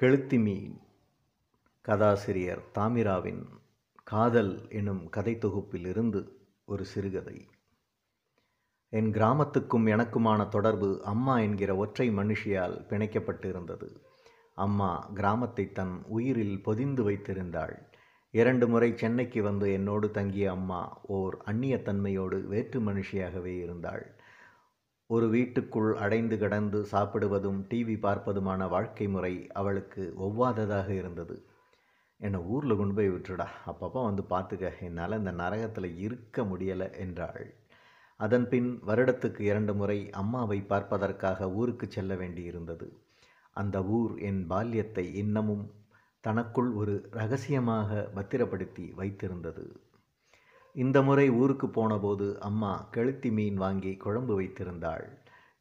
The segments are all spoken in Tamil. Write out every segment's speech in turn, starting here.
கெளுத்தி மீன் கதாசிரியர் தாமிராவின் காதல் எனும் கதைத் தொகுப்பிலிருந்து ஒரு சிறுகதை. என் கிராமத்துக்கும் எனக்குமான தொடர்பு அம்மா என்கிற ஒற்றை மனுஷியால் பிணைக்கப்பட்டிருந்தது. அம்மா கிராமத்தை தன் உயிரில் பொதிந்து வைத்திருந்தாள். இரண்டு முறை சென்னைக்கு வந்து என்னோடு தங்கிய அம்மா ஓர் அந்நியத்தன்மையோடு வேற்று மனுஷியாகவே இருந்தாள். ஒரு வீட்டுக்குள் அடைந்து கிடந்து சாப்பிடுவதும் டிவி பார்ப்பதுமான வாழ்க்கை முறை அவளுக்கு ஒவ்வாததாக இருந்தது. என்னை ஊரில் கொண்டு போய் விட்டுடா அப்பப்போ வந்து பார்த்துக்க. என்னால் இந்த நரகத்தில் இருக்க முடியலை என்றாள். அதன் பின் வருடத்துக்கு இரண்டு முறை அம்மாவை பார்ப்பதற்காக ஊருக்கு செல்ல வேண்டியிருந்தது. அந்த ஊர் என் பால்யத்தை இன்னமும் தனக்குள் ஒரு ரகசியமாக பத்திரப்படுத்தி வைத்திருந்தது. இந்த முறை ஊருக்கு போனபோது அம்மா கெளுத்தி மீன் வாங்கி குழம்பு வைத்திருந்தாள்.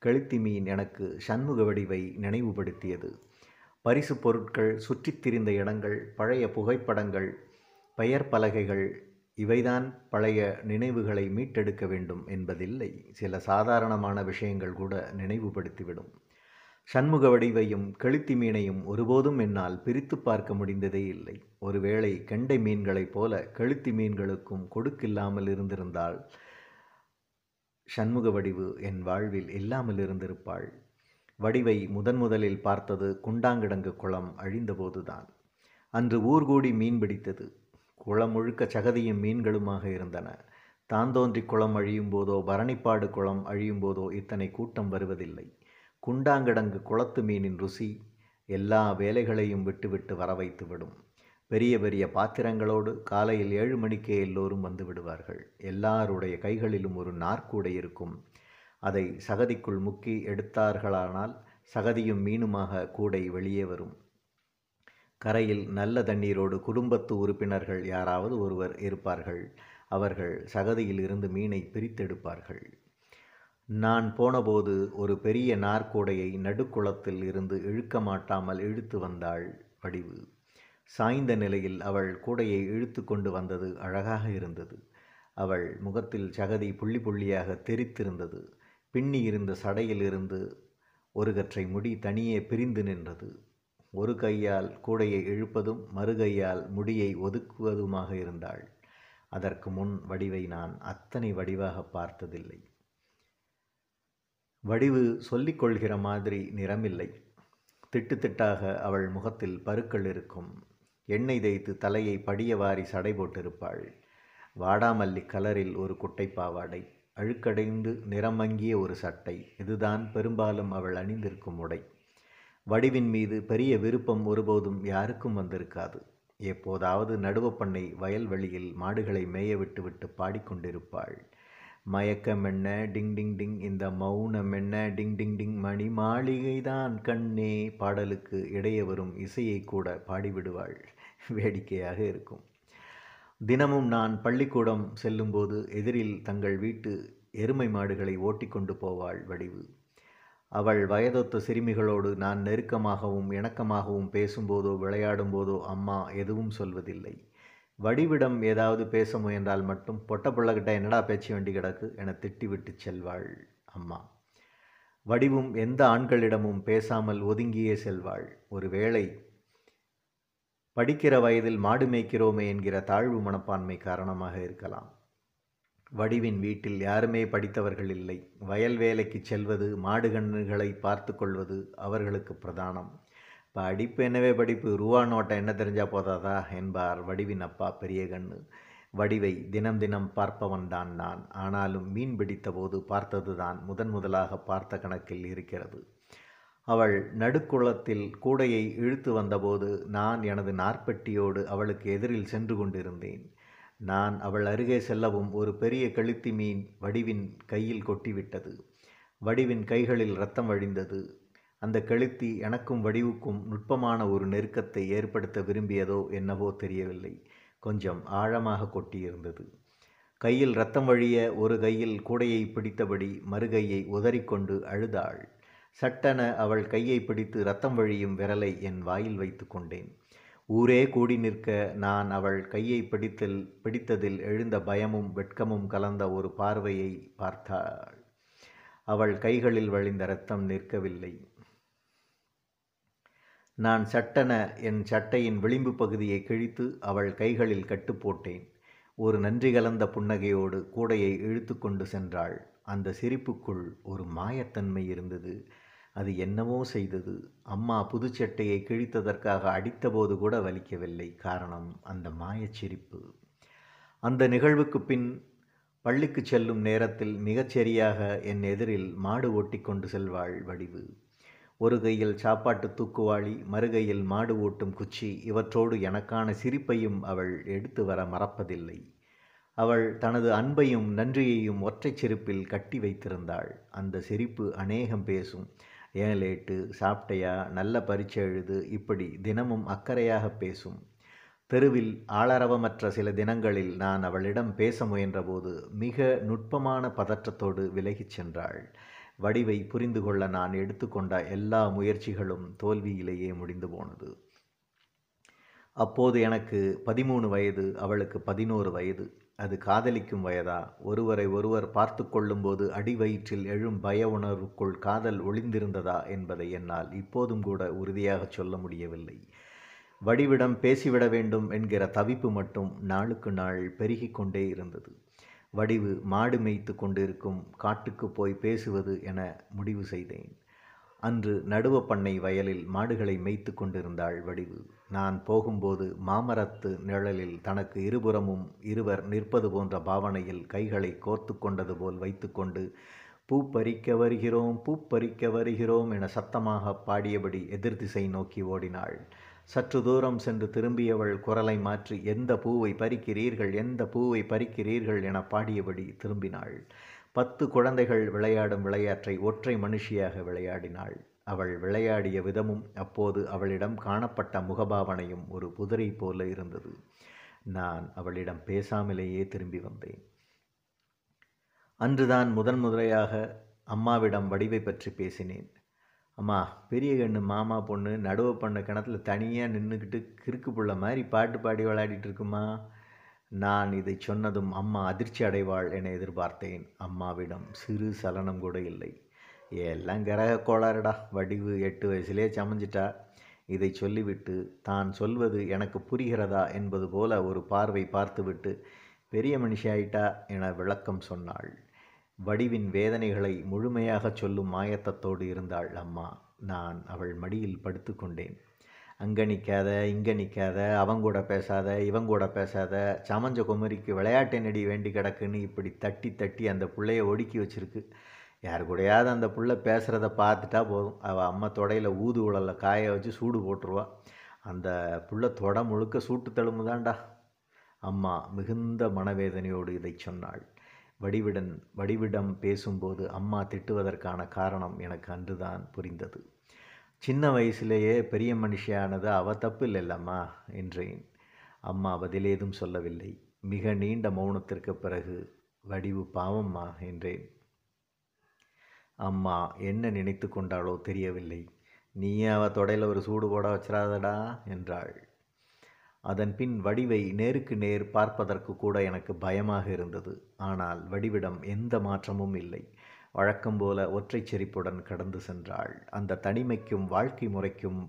கெளுத்தி மீன் எனக்கு சண்முக வடிவை நினைவுபடுத்தியது. பரிசு பொருட்கள் சுற்றித் திரிந்த இடங்கள் பழைய புகைப்படங்கள் பெயர் பலகைகள் இவைதான் பழைய நினைவுகளை மீட்டெடுக்க வேண்டும் என்பதில்லை. சில சாதாரணமான விஷயங்கள் கூட நினைவுபடுத்திவிடும். சண்முக வடிவையும் கெளுத்தி மீனையும் ஒருபோதும் என்னால் பிரித்து பார்க்க முடிந்ததே இல்லை. ஒருவேளை கெண்டை மீன்களைப் போல கெளுத்தி மீன்களுக்கும் கொடுக்கில்லாமல் இருந்திருந்தால் சண்முக வடிவு என் வாழ்வில் இல்லாமல் இருந்திருப்பாள். வடிவை முதன் முதலில் பார்த்தது குண்டாங்கிடங்கு குளம் அழிந்தபோதுதான். அன்று ஊர்கூடி மீன் பிடித்தது. குளம் முழுக்க சகதியும் மீன்களுமாக இருந்தன. தாந்தோன்றி குளம் அழியும் போதோ பரணிப்பாடு குளம் அழியும் போதோ இத்தனை கூட்டம் வருவதில்லை. குண்டாங்கடங்கு குளத்து மீனின் ருசி எல்லா வேலைகளையும் விட்டுவிட்டு வர வைத்துவிடும் பெரிய பெரிய பாத்திரங்களோடு காலையில் ஏழு மணிக்கே எல்லோரும் வந்து விடுவார்கள். எல்லாருடைய கைகளிலும் ஒரு நாற்கூடை இருக்கும். அதை சகதிக்குள் முக்கி எடுத்தார்களானால் சகதியும் மீனுமாக கூடை வெளியே வரும். கரையில் நல்ல தண்ணீரோடு குடும்பத்து உறுப்பினர்கள் யாராவது ஒருவர் இருப்பார்கள். அவர்கள் சகதியில் இருந்து மீனை பிரித்தெடுப்பார்கள். நான் போனபோது ஒரு பெரிய நார்கூடையை நடுக்குளத்தில் இருந்து இழுக்க மாட்டாமல் இழுத்து வந்தாள் வடிவு. சாய்ந்த நிலையில் அவள் கூடையை இழுத்து கொண்டு வந்தது அழகாக இருந்தது. அவள் முகத்தில் சகதி புள்ளி புள்ளியாக தெரித்திருந்தது. பின்னி இருந்த சடையிலிருந்து ஒரு கற்றை முடி தனியே பிரிந்து நின்றது. ஒரு கையால் கூடையை இழுப்பதும் மறுகையால் முடியை ஒதுக்குவதுமாக இருந்தாள். அதற்கு முன் வடிவை நான் அத்தனை வடிவாக பார்த்ததில்லை. வடிவு சொல்லிக் கொள்கிற மாதிரி நிறமில்லை. திட்டு திட்டாக அவள் முகத்தில் பருக்கள் இருக்கும். எண்ணெய் தேய்த்து தலையை படிய வாரி சடை போட்டிருப்பாள். வாடாமல்லி கலரில் ஒரு குட்டை பாவாடை அழுக்கடைந்து நிறமங்கிய ஒரு சட்டை. இதுதான் பெரும்பாலும் அவள் அணிந்திருக்கும் உடை. வடிவின் மீது பெரிய விருப்பம் ஒருபோதும் யாருக்கும் வந்திருக்காது. எப்போதாவது நடுவப்பண்ணை வயல்வெளியில் மாடுகளை மேய விட்டு விட்டு பாடிக்கொண்டிருப்பாள். மயக்கம் என்ன டிங் டிங் டிங் இந்த மௌனம் என்ன டிங் டிங் டிங் மணி மாளிகைதான் கண்ணே பாடலுக்கு இடையே வரும் இசையை கூட பாடிவிடுவாள். வேடிக்கையாக இருக்கும். தினமும் நான் பள்ளிக்கூடம் செல்லும்போது எதிரில் தங்கள் வீட்டு எருமை மாடுகளை ஓட்டிக்கொண்டு போவாள் வடிவு. அவள் வயதொத்த சிறுமிகளோடு நான் நெருக்கமாகவும் இணக்கமாகவும் பேசும்போதோ விளையாடும்போதோ அம்மா எதுவும் சொல்வதில்லை. வடிவிடம் ஏதாவது பேச முயன்றால் மட்டும் பொட்ட பிள்ளைகிட்ட என்னடா பேச்சு வேண்டி கிடக்கு என திட்டிவிட்டு செல்வாள் அம்மா. வடிவும் எந்த ஆண்களிடமும் பேசாமல் ஒதுங்கியே செல்வாள். ஒரு வேளை படிக்கிற வயதில் மாடு மேய்க்கிறோமே என்கிற தாழ்வு மனப்பான்மை காரணமாக இருக்கலாம். வடிவின் வீட்டில் யாருமே படித்தவர்கள் இல்லை. வயல் வேலைக்கு செல்வது மாடு கண்ணுகளை பார்த்து கொள்வது அவர்களுக்கு பிரதானம். படிப்பு என்னவே படிப்பு. ரூபா நோட்டை என்ன தெரிஞ்சால் போதாதா? என்பார் வடிவின் அப்பா பெரிய கண்ணு வடிவை தினம் தினம் பார்ப்பவன் தான் நான். ஆனாலும் மீன் பிடித்த போது பார்த்தது தான் முதன் முதலாக பார்த்த கணக்கில் இருக்கிறது. அவள் நடுக்குளத்தில் கூடையை இழுத்து வந்தபோது நான் எனது நாற்பட்டியோடு அவளுக்கு எதிரில் சென்று கொண்டிருந்தேன். நான் அவள் அருகே செல்லவும் ஒரு பெரிய கழுத்தி மீன் வடிவின் கையில் கொட்டிவிட்டது. வடிவின் கைகளில் ரத்தம் வழிந்தது. அந்த கழுத்தி எனக்கும் வடிவுக்கும் நுட்பமான ஒரு நெருக்கத்தை ஏற்படுத்த விரும்பியதோ என்னவோ தெரியவில்லை. கொஞ்சம் ஆழமாக கொட்டியிருந்தது. கையில் ரத்தம் வழிய ஒரு கையில் கூடையை பிடித்தபடி மறுகையை உதறிக்கொண்டு அழுதாள். சட்டென அவள் கையை பிடித்து ரத்தம் வழியும் விரலை என் வாயில் வைத்து கொண்டேன். ஊரே கூடி நிற்க நான் அவள் கையை பிடித்தல் பிடித்ததில் எழுந்த பயமும் வெட்கமும் கலந்த ஒரு பார்வையை பார்த்தாள். அவள் கைகளில் வழிந்த ரத்தம் நிற்கவில்லை. நான் சட்டென என் சட்டையின் விளிம்பு பகுதியை கிழித்து அவள் கைகளில் கட்டுப்போட்டேன் ஒரு நன்றி கலந்த புன்னகையோடு கூடையை இழுத்து கொண்டு சென்றாள். அந்த சிரிப்புக்குள் ஒரு மாயத்தன்மை இருந்தது. அது என்னவோ செய்தது. அம்மா புதுச்சட்டையை கிழித்ததற்காக அடித்தபோது கூட வலிக்கவில்லை. காரணம் அந்த மாயச்சிரிப்பு அந்த நிகழ்வுக்கு பின் பள்ளிக்கு செல்லும் நேரத்தில் மிகச்சரியாக என் எதிரில் மாடு ஓட்டி கொண்டு செல்வாள் வடிவு. ஒரு கையில் சாப்பாட்டு தூக்குவாளி மறுகையில் மாடு ஓட்டும் குச்சி இவற்றோடு எனக்கான சிரிப்பையும் அவள் எடுத்து வர மறப்பதில்லை. அவள் தனது அன்பையும் நன்றியையும் ஒற்றைச் சிரிப்பில் கட்டி வைத்திருந்தாள். அந்த சிரிப்பு அநேகம் பேசும். ஏன் லேட்டு? சாப்பிட்டையா? நல்ல பரீட்சை எழுது. இப்படி தினமும் அக்கறையாக பேசும். தெருவில் ஆளரவமற்ற சில தினங்களில் நான் அவளிடம் பேச முயன்றபோது மிக நுட்பமான பதற்றத்தோடு விலகிச் சென்றாள். வடிவை புரிந்து கொள்ள நான் எடுத்துக்கொண்ட எல்லா முயற்சிகளும் தோல்வியிலேயே முடிந்து போனது. அப்போது எனக்கு பதிமூணு வயது அவளுக்கு பதினோரு வயது. அது காதலிக்கும் வயதா? ஒருவரை ஒருவர் பார்த்து கொள்ளும்போது அடிவயிற்றில் எழும் பய உணர்வுக்குள் காதல் ஒளிந்திருந்ததா என்பதை என்னால் இப்போதும் கூட உறுதியாக சொல்ல முடியவில்லை. வடிவிடம் பேசிவிட வேண்டும் என்கிற தவிப்பு மட்டும் நாளுக்கு நாள் பெருகிக் கொண்டே இருந்தது. வடிவு மாடு மேய்த்து கொண்டிருக்கும் காட்டுக்கு போய் பேசுவது என முடிவு செய்தேன். அன்று நடுவ பண்ணை வயலில் மாடுகளை மேய்த்து கொண்டிருந்தாள் வடிவு. நான் போகும்போது மாமரத்து நிழலில் தனக்கு இருபுறமும் இருவர் நிற்பது போன்ற பாவனையில் கைகளை கோர்த்து கொண்டது போல் வைத்துக்கொண்டு பூ பறிக்க வருகிறோம் பூ பறிக்க வருகிறோம் என சத்தமாக பாடியபடி எதிர்திசை நோக்கி ஓடினாள். சற்று தூரம் சென்று திரும்பியவள் குரலை மாற்றி எந்த பூவை பறிக்கிறீர்கள்? எந்த பூவை பறிக்கிறீர்கள்? என பாடியபடி திரும்பினாள். பத்து குழந்தைகள் விளையாடும் விளையாட்டை ஒற்றை மனுஷியாக விளையாடினாள். அவள் விளையாடிய விதமும் அப்போது அவளிடம் காணப்பட்ட முகபாவனையும் ஒரு புதிரை போல இருந்தது. நான் அவளிடம் பேசாமலேயே திரும்பி வந்தேன். அன்றுதான் முதன் முதலையாக அம்மாவிடம் வடிவை பற்றி பேசினேன். அம்மா பெரிய கண்ணு மாமா பொண்ணு நடுவு பண்ண கிணத்துல தனியாக நின்றுக்கிட்டு கிறுக்கு புள்ள மாதிரி பாட்டு பாடி விளையாடிட்டு இருக்குமா? நான் இதை சொன்னதும் அம்மா அதிர்ச்சி அடைவாள் என எதிர்பார்த்தேன். அம்மாவிடம் சிறு சலனம் கூட இல்லை. எல்லாம் கிரக கோளாறுடா. வடிவு எட்டு வயசுலே சமைஞ்சிட்டா. இதை சொல்லிவிட்டு தான் சொல்வது எனக்கு புரிகிறதா? என்பது போல ஒரு பார்வை பார்த்துவிட்டு பெரிய மனுஷியாயிட்டா என விளக்கம் சொன்னாள். வடிவின் வேதனைகளை முழுமையாகச் சொல்லும் மாயத்தத்தோடு இருந்தாள் அம்மா. நான் அவள் மடியில் படுத்து கொண்டேன். அங்கே நிற்காத இங்கே நிற்காத அவங்கூட பேசாத இவங்கூட பேசாத சமஞ்ச குமரிக்கு விளையாட்டை நடி வேண்டி கிடக்குன்னு இப்படி தட்டி தட்டி அந்த பிள்ளைய ஒடுக்கி வச்சிருக்கு. யார் கூடயாவது அந்த புள்ள பேசுகிறத பார்த்துட்டா போதும். அவள் அம்மா தொடையில் ஊது உழலில் காய வச்சு சூடு போட்டுருவா. அந்த புள்ள தொட முழுக்க சூட்டு தழும்பு தான்டா அம்மா மிகுந்த மனவேதனையோடு இதை சொன்னாள். வடிவிடன் வடிவிடம் பேசும்போது அம்மா திட்டுவதற்கான காரணம் எனக்கு அன்றுதான் புரிந்தது. சின்ன வயசிலேயே பெரிய மனுஷியானது அவ தப்பு இல்லைல்லம்மா என்றேன். அம்மா பதிலேதும் சொல்லவில்லை. மிக நீண்ட மௌனத்திற்கு பிறகு வடிவு பாவம்மா என்றேன். அம்மா என்ன நினைத்து கொண்டாளோ தெரியவில்லை. நீயே அவ தொடையில் ஒரு சூடு போட வச்சிடாதடா என்றாள். அதன் பின் வடிவை நேருக்கு நேர் பார்ப்பதற்கு கூட எனக்கு பயமாக இருந்தது. ஆனால் வடிவிடம் எந்த மாற்றமும் இல்லை. வழக்கம் போல ஒற்றைச் செறிப்புடன் கடந்து சென்றாள். அந்த தனிமைக்கும் வாழ்க்கை முறைக்கும்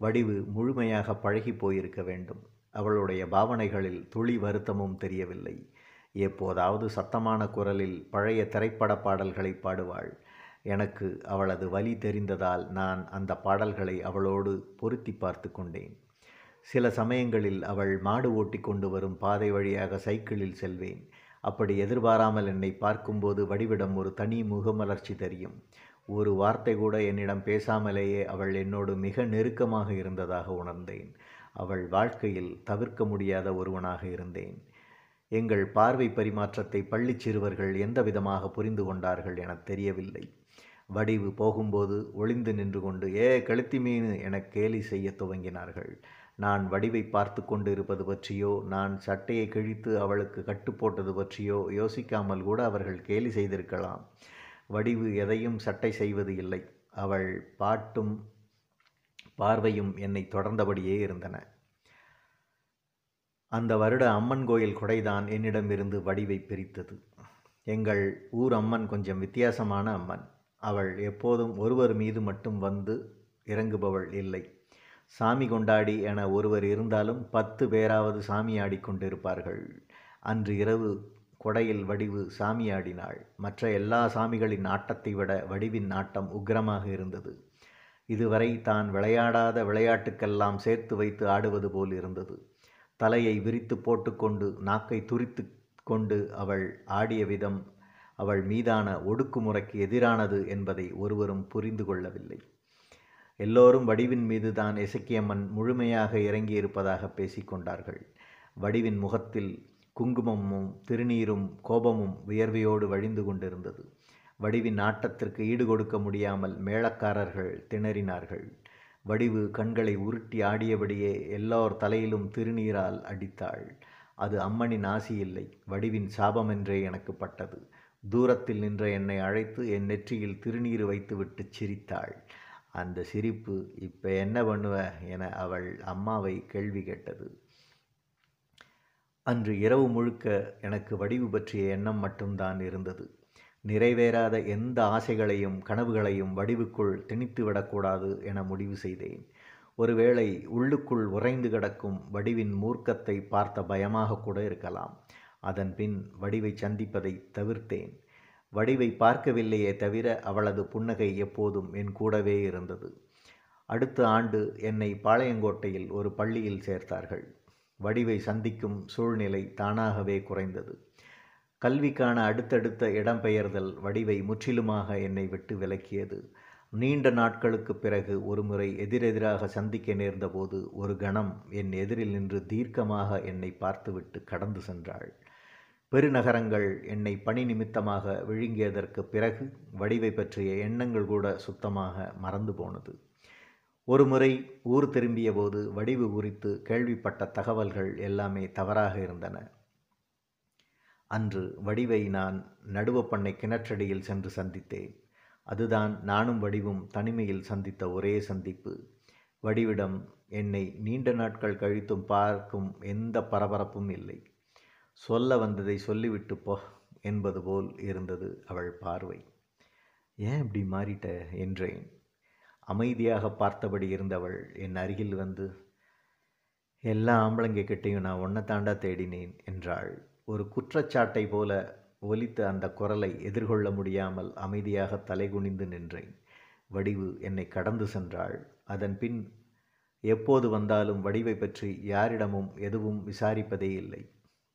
வடிவு முழுமையாக பழகி போயிருக்க வேண்டும். அவளுடைய பாவனைகளில் துளி வருத்தமும் தெரியவில்லை. எப்போதாவது சத்தமான குரலில் பழைய திரைப்பட பாடல்களை பாடுவாள். எனக்கு அவளது வலி தெரிந்ததால் நான் அந்த பாடல்களை அவளோடு பொருத்தி பார்த்து கொண்டேன். சில சமயங்களில் அவள் மாடு ஓட்டி கொண்டு வரும் பாதை வழியாக சைக்கிளில் செல்வேன். அப்படி எதிர்பாராமல் என்னை பார்க்கும்போது வடிவிடம் ஒரு தனி முகமலர்ச்சி தெரியும். ஒரு வார்த்தை கூட என்னிடம் பேசாமலேயே அவள் என்னோடு மிக நெருக்கமாக இருந்ததாக உணர்ந்தேன். அவள் வாழ்க்கையில் தவிர்க்க முடியாத ஒருவனாக இருந்தேன். எங்கள் பார்வை பரிமாற்றத்தை பள்ளிச் சிறுவர்கள் எந்த விதமாக புரிந்து கொண்டார்கள் என தெரியவில்லை. வடிவு போகும்போது ஒளிந்து நின்று கொண்டு ஏ கழுத்தி மீன் என கேலி செய்ய துவங்கினார்கள். நான் வடிவை பார்த்து கொண்டு இருப்பது பற்றியோ நான் சட்டையை கிழித்து அவளுக்கு கட்டு போட்டது பற்றியோ யோசிக்காமல் கூட அவர்கள் கேலி செய்திருக்கலாம். வடிவு எதையும் சட்டை செய்வது இல்லை. அவள் பாட்டும் பார்வையும் என்னை தொடர்ந்தபடியே இருந்தன. அந்த வருட அம்மன் கோயில் கொடைதான் என்னிடமிருந்து வடிவை பிரித்தது. எங்கள் ஊர் அம்மன் கொஞ்சம் வித்தியாசமான அம்மன். அவள் எப்போதும் ஒருவர் மீது மட்டும் வந்து இறங்குபவள் இல்லை. சாமி கொண்டாடி என ஒருவர் இருந்தாலும் பத்து பேராவது சாமி ஆடிக்கொண்டிருப்பார்கள். அன்று இரவு கொடையில் வடிவு சாமியாடினாள் மற்ற எல்லா சாமிகளின் ஆட்டத்தை விட வடிவின் ஆட்டம் உக்கிரமாக இருந்தது. இதுவரை தான் விளையாடாத விளையாட்டுக்கெல்லாம் சேர்த்து வைத்து ஆடுவது போல் இருந்தது. தலையை விரித்து போட்டுக்கொண்டு நாக்கை துரித்து கொண்டு அவள் ஆடிய விதம் அவள் மீதான ஒடுக்குமுறைக்கு எதிரானது என்பதை ஒருவரும் புரிந்து கொள்ளவில்லை. எல்லோரும் வடிவின் மீது தான் இசக்கியம்மன் முழுமையாக இறங்கியிருப்பதாக பேசிக்கொண்டார்கள். வடிவின் முகத்தில் குங்குமமும் திருநீரும் கோபமும் வியர்வையோடு வழிந்து கொண்டிருந்தது. வடிவின் ஆட்டத்திற்கு ஈடுகொடுக்க முடியாமல் மேளக்காரர்கள் திணறினார்கள். வடிவு கண்களை உருட்டி ஆடியபடியே எல்லோர் தலையிலும் திருநீரால் அடித்தாள். அது அம்மனின் ஆசி இல்லை. வடிவின் சாபமென்றே எனக்கு பட்டது. தூரத்தில் நின்ற என்னை அழைத்து என் நெற்றியில் திருநீர் வைத்துவிட்டு சிரித்தாள். அந்த சிரிப்பு இப்போ என்ன பண்ணுவ? என அவள் அம்மாவை கேள்வி கேட்டது. அன்று இரவு முழுக்க எனக்கு வடிவு பற்றிய எண்ணம் மட்டும்தான் இருந்தது. நிறைவேறாத எந்த ஆசைகளையும் கனவுகளையும் வடிவுக்குள் திணித்து விடக்கூடாது என முடிவு செய்தேன். ஒருவேளை உள்ளுக்குள் உறைந்து கிடக்கும் வடிவின் மூர்க்கத்தை பார்த்த பயமாக கூட இருக்கலாம். அதன் பின் வடிவை சந்திப்பதை தவிர்த்தேன். வடிவை பார்க்கவில்லையே தவிர அவளது புன்னகை எப்போதும் என் கூடவே இருந்தது. அடுத்த ஆண்டு என்னை பாளையங்கோட்டையில் ஒரு பள்ளியில் சேர்த்தார்கள். வடிவை சந்திக்கும் சூழ்நிலை தானாகவே குறைந்தது. கல்விக்கான அடுத்தடுத்த இடம்பெயர்தல் வடிவை முற்றிலுமாக என்னை விட்டு விலக்கியது. நீண்ட நாட்களுக்கு பிறகு ஒருமுறை எதிரெதிராக சந்திக்க நேர்ந்தபோது ஒரு கணம் என் எதிரில் நின்று தீர்க்கமாக என்னை பார்த்துவிட்டு கடந்து சென்றாள். பெருநகரங்கள் என்னை பணி நிமித்தமாக விழுங்கியதற்கு பிறகு வடிவை பற்றிய எண்ணங்கள் கூட சுத்தமாக மறந்து போனது. ஒருமுறை ஊர் திரும்பிய போது வடிவு குறித்து கேள்விப்பட்ட தகவல்கள் எல்லாமே தவறாக இருந்தன. அன்று வடிவை நான் நடுவப்பண்ணை கிணற்றடியில் சென்று சந்தித்தேன். அதுதான் நானும் வடிவும் தனிமையில் சந்தித்த ஒரே சந்திப்பு. வடிவிடம் என்னை நீண்ட நாட்கள் கழித்தும் பார்க்கும் எந்த பரபரப்பும் இல்லை. சொல்ல வந்ததை சொல்லிவிட்டு போ என்பது போல் இருந்தது அவள் பார்வை. ஏன் இப்படி மாறிட்ட? என்றேன். அமைதியாக பார்த்தபடி இருந்தவள் என் அருகில் வந்து எல்லா ஆம்பளங்கிட்டையும் நான் ஒன்றை தாண்டா தேடினேன் என்றாள். ஒரு குற்றச்சாட்டை போல ஒலித்த அந்த குரலை எதிர்கொள்ள முடியாமல் அமைதியாக தலைகுனிந்து நின்றேன். வடிவு என்னை கடந்து சென்றாள். அதன் பின் எப்போது வந்தாலும் வடிவை பற்றி யாரிடமும் எதுவும் விசாரிப்பதே இல்லை.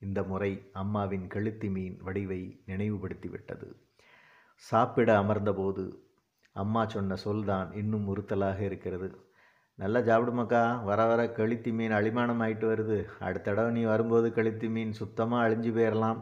இந்த முறை அம்மாவின் கழுத்தி மீன் வடிவை நினைவுபடுத்திவிட்டது. சாப்பிட அமர்ந்தபோது அம்மா சொன்ன சொல்தான் இன்னும் உறுத்தலாக இருக்கிறது. நல்லா சாப்பிடுமாக்கா வர வர கழுத்தி மீன் அழிமானம் ஆயிட்டு வருது. அடுத்த தடவை நீ வரும்போது கழுத்தி மீன் சுத்தமாக அழிஞ்சு போயிடலாம்